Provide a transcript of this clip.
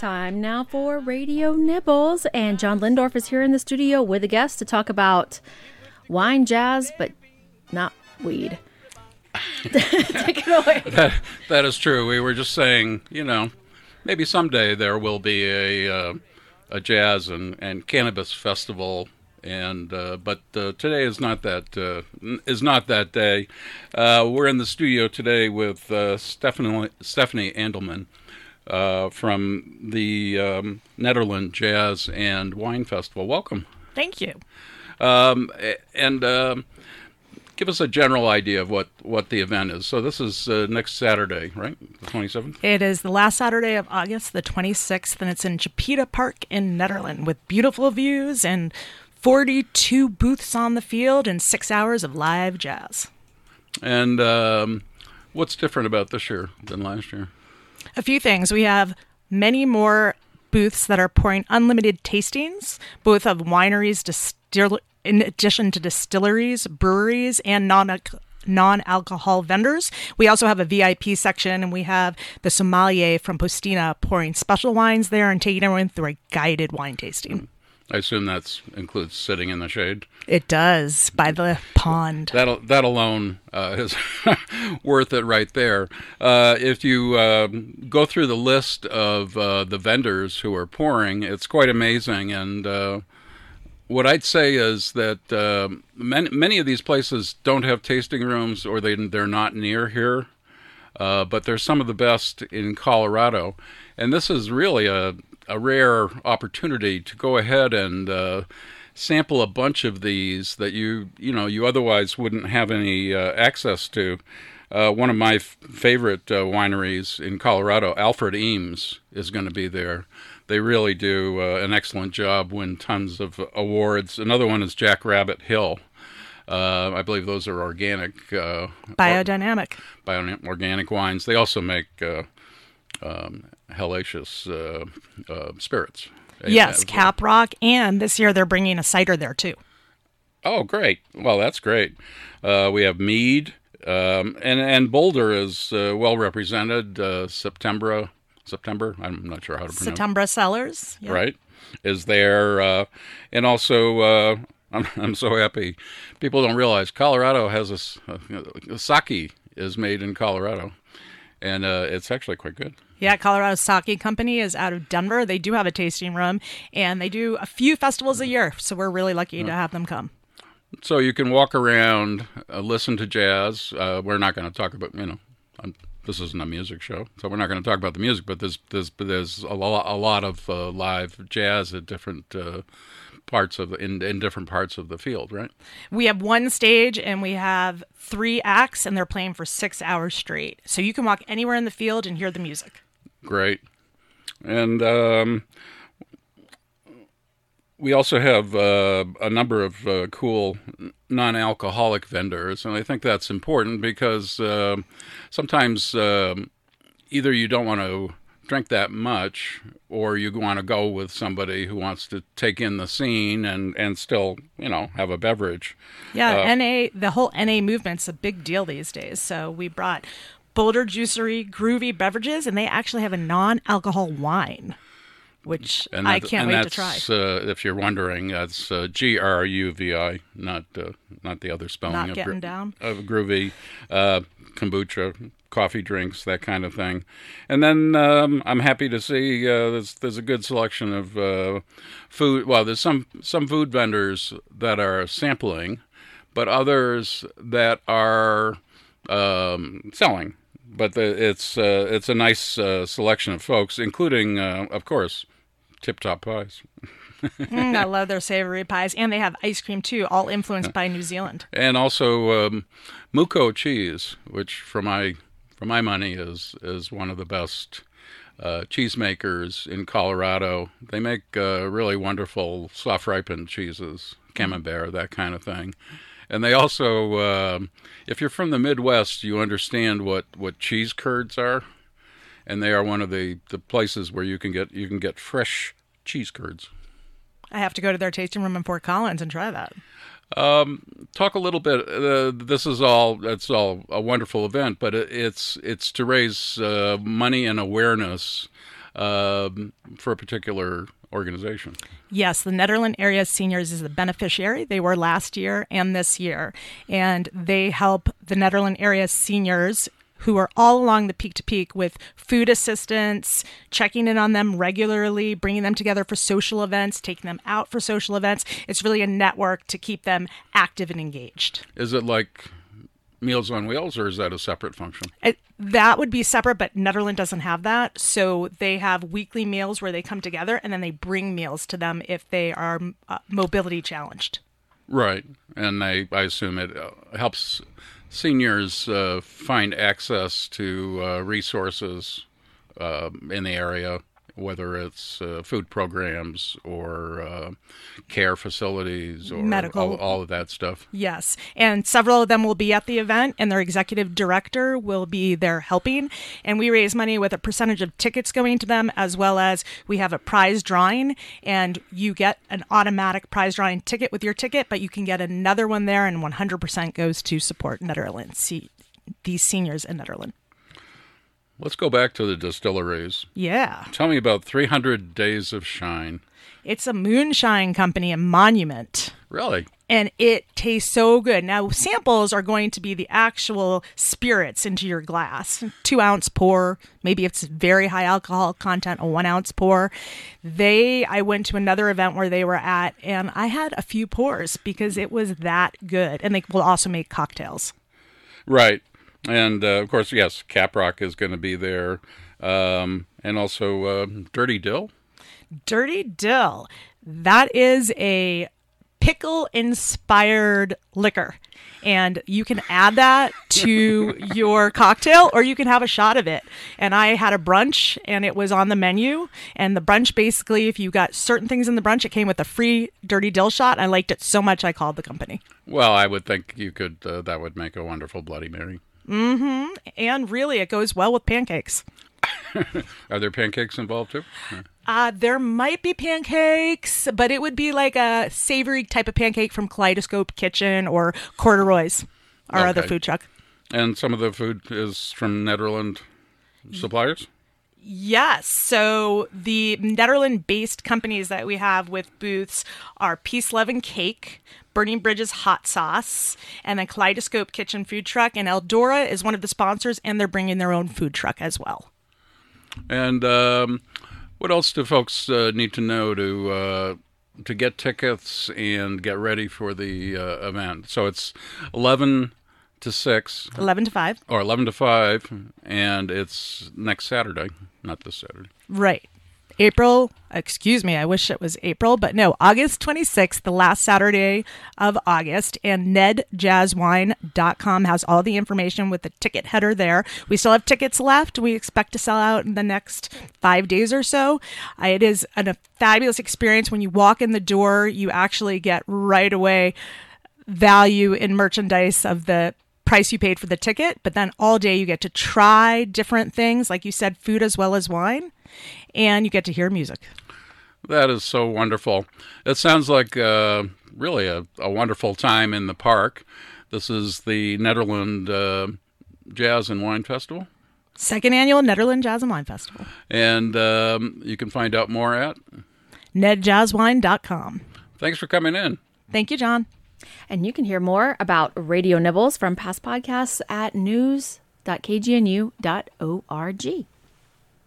Time now for Radio Nibbles, and John Lehndorff is here in the studio with a guest to talk about wine, jazz, but not weed. Take it away. That, that is true. We were just saying, you know, maybe someday there will be a uh, a jazz and, and cannabis festival, and uh, but uh, today is not that uh, is not that day. Uh, we're in the studio today with uh, Stephanie Stephanie Andelman. Uh, from the um, Nederland Jazz and Wine Festival. Welcome. Thank you. Um, and um give us a general idea of what, what the event is. So this is uh, next Saturday, right? The 27th? It is the last Saturday of August, the 26th, and it's in Chipeta Park in Nederland with beautiful views and 42 booths on the field and six hours of live jazz. And um, what's different about this year than last year? A few things. We have many more booths that are pouring unlimited tastings, both of wineries, distill- in addition to distilleries, breweries, and non non alcohol vendors. We also have a VIP section and we have the sommelier from Postino pouring special wines there and taking everyone through a guided wine tasting. I assume that includes sitting in the shade. It does by the pond. That that alone uh, is worth it right there. Uh, if you uh, go through the list of uh, the vendors who are pouring, it's quite amazing. And uh, what I'd say is that uh, many many of these places don't have tasting rooms, or they they're not near here. But they're some of the best in Colorado, and this is really a a rare opportunity to go ahead and uh, sample a bunch of these that you you know you otherwise wouldn't have any uh, access to. Uh, one of my f- favorite uh, wineries in Colorado, Alfred Eames, is going to be there. They really do uh, an excellent job, win tons of awards. Another one is Jack Rabbit Hill. Uh, I believe those are organic, biodynamic, bio- organic wines. They also make um, hellacious uh, uh, spirits. Yes, Cap Rock, and this year they're bringing a cider there too. Oh, great! Well, that's great. Uh, we have mead, um, and and Boulder is uh, well represented. Uh, September, September. I'm not sure how to pronounce. Settembre Cellars, yep. right? Is there, uh, and also. I'm, I'm so happy. People don't realize Colorado has a, a, a sake is made in Colorado, and it's actually quite good. Yeah, Colorado Sake Company is out of Denver. They do have a tasting room and they do a few festivals a year. So we're really lucky to have them come. So you can walk around, uh, listen to jazz. Uh, we're not going to talk about, you know, um, this isn't a music show, so we're not going to talk about the music. But there's there's there's a lot a lot of uh, live jazz at different uh, parts of in in different parts of the field, right? We have one stage and we have three acts, and they're playing for six hours straight. So you can walk anywhere in the field and hear the music. Great. And um, we also have uh, a number of uh, cool non alcoholic vendors. And I think that's important because uh, sometimes either you don't want to drink that much or you want to go with somebody who wants to take in the scene and, and still, you know, have a beverage. Yeah, uh, NA, the whole NA movement's a big deal these days. So we brought Boulder Juicery Gruvi Beverages, and they actually have a non-alcohol wine, which I can't wait to try. Uh, if you're wondering, that's uh, G R U V I, not uh, not the other spelling. Not of getting gro- down. Of groovy, uh, kombucha, coffee drinks, that kind of thing. And then um, I'm happy to see uh, there's there's a good selection of uh, food. Well, there's some some food vendors that are sampling, but others that are um, selling but the, it's uh, it's a nice uh, selection of folks, including, uh, of course, Tip Top Pies. mm, I love their savory pies, and they have ice cream too, all influenced by New Zealand. And also um, MouCo cheese, which for my for my money is is one of the best uh, cheesemakers in Colorado. They make uh, really wonderful soft ripened cheeses, camembert, that kind of thing. And they also, uh, if you're from the Midwest, you understand what, what cheese curds are, and they are one of the, the places where you can get you can get fresh cheese curds. I have to go to their tasting room in Fort Collins and try that. Um, talk a little bit. Uh, this is all. It's all a wonderful event, but it, it's it's to raise uh, money and awareness um, for a particular organization. Yes, the Nederland Area Seniors is the beneficiary. They were last year and this year. And they help the Nederland Area Seniors who are all along the peak to peak with food assistance, checking in on them regularly, bringing them together for social events, taking them out for social events. It's really a network to keep them active and engaged. Is it like Meals on Wheels, or is that a separate function? It, that would be separate, but Nederland doesn't have that. So they have weekly meals where they come together and then they bring meals to them if they are uh, mobility challenged. Right. And I, I assume it uh, helps seniors uh, find access to uh, resources uh, in the area whether it's uh, food programs or uh, care facilities or Medical. all, all, of that stuff. Yes. And several of them will be at the event, and their executive director will be there helping. And we raise money with a percentage of tickets going to them, as well as we have a prize drawing, and you get an automatic prize drawing ticket with your ticket, but you can get another one there, and 100% goes to support Nederland, see these seniors in Nederland. Let's go back to the distilleries. Yeah. Tell me about 300 Days of Shine. It's a moonshine company, a monument. Really? And it tastes so good. Now, samples are going to be the actual spirits into your glass. Two ounce pour, maybe it's very high alcohol content, a one ounce pour. They, I went to another event where they were at, and I had a few pours because it was that good. And they will also make cocktails. Right. And uh, of course, yes, Caprock is going to be there, um, and also uh, Dirty Dill. Dirty Dill. That is a pickle inspired liquor. And you can add that to your cocktail or you can have a shot of it. And I had a brunch and it was on the menu. And the brunch basically, if you got certain things in the brunch, it came with a free dirty dill shot. I liked it so much I called the company. Well, I would think you could, uh, that would make a wonderful Bloody Mary. Mm-hmm. And really, it goes well with pancakes. Are there pancakes involved too? Uh, there might be pancakes, but it would be like a savory type of pancake from Kaleidoscope Kitchen or Corduroy's, our other food truck. And some of the food is from Nederland suppliers? Yes. So the Netherlands based companies that we have with booths are Peace, Love, and Cake, Burning Bridges Hot Sauce, and then Kaleidoscope Kitchen Food Truck. And Eldora is one of the sponsors, and they're bringing their own food truck as well. And um, what else do folks uh, need to know to uh, to get tickets and get ready for the uh, event? So it's 11 to 6 11 to 5. or 11 to 5, and it's next Saturday, not this Saturday. Right. April, excuse me, I wish it was April, but no, August 26th, the last Saturday of August, and nedjazzwine.com has all the information with the ticket header there. We still have tickets left. We expect to sell out in the next five days or so. Uh, it is an, a fabulous experience. When you walk in the door, you actually get right away value in merchandise of the price you paid for the ticket, but then all day you get to try different things, like you said, food as well as wine, and you get to hear music. That is so wonderful. It sounds like uh, really a, a wonderful time in the park. This is the Nederland uh, Jazz and Wine Festival. Second annual Nederland Jazz and Wine Festival. And um, you can find out more at. NedJazzWine.com. Thanks for coming in. Thank you, John. And you can hear more about Radio Nibbles from past podcasts at news.kgnu.org.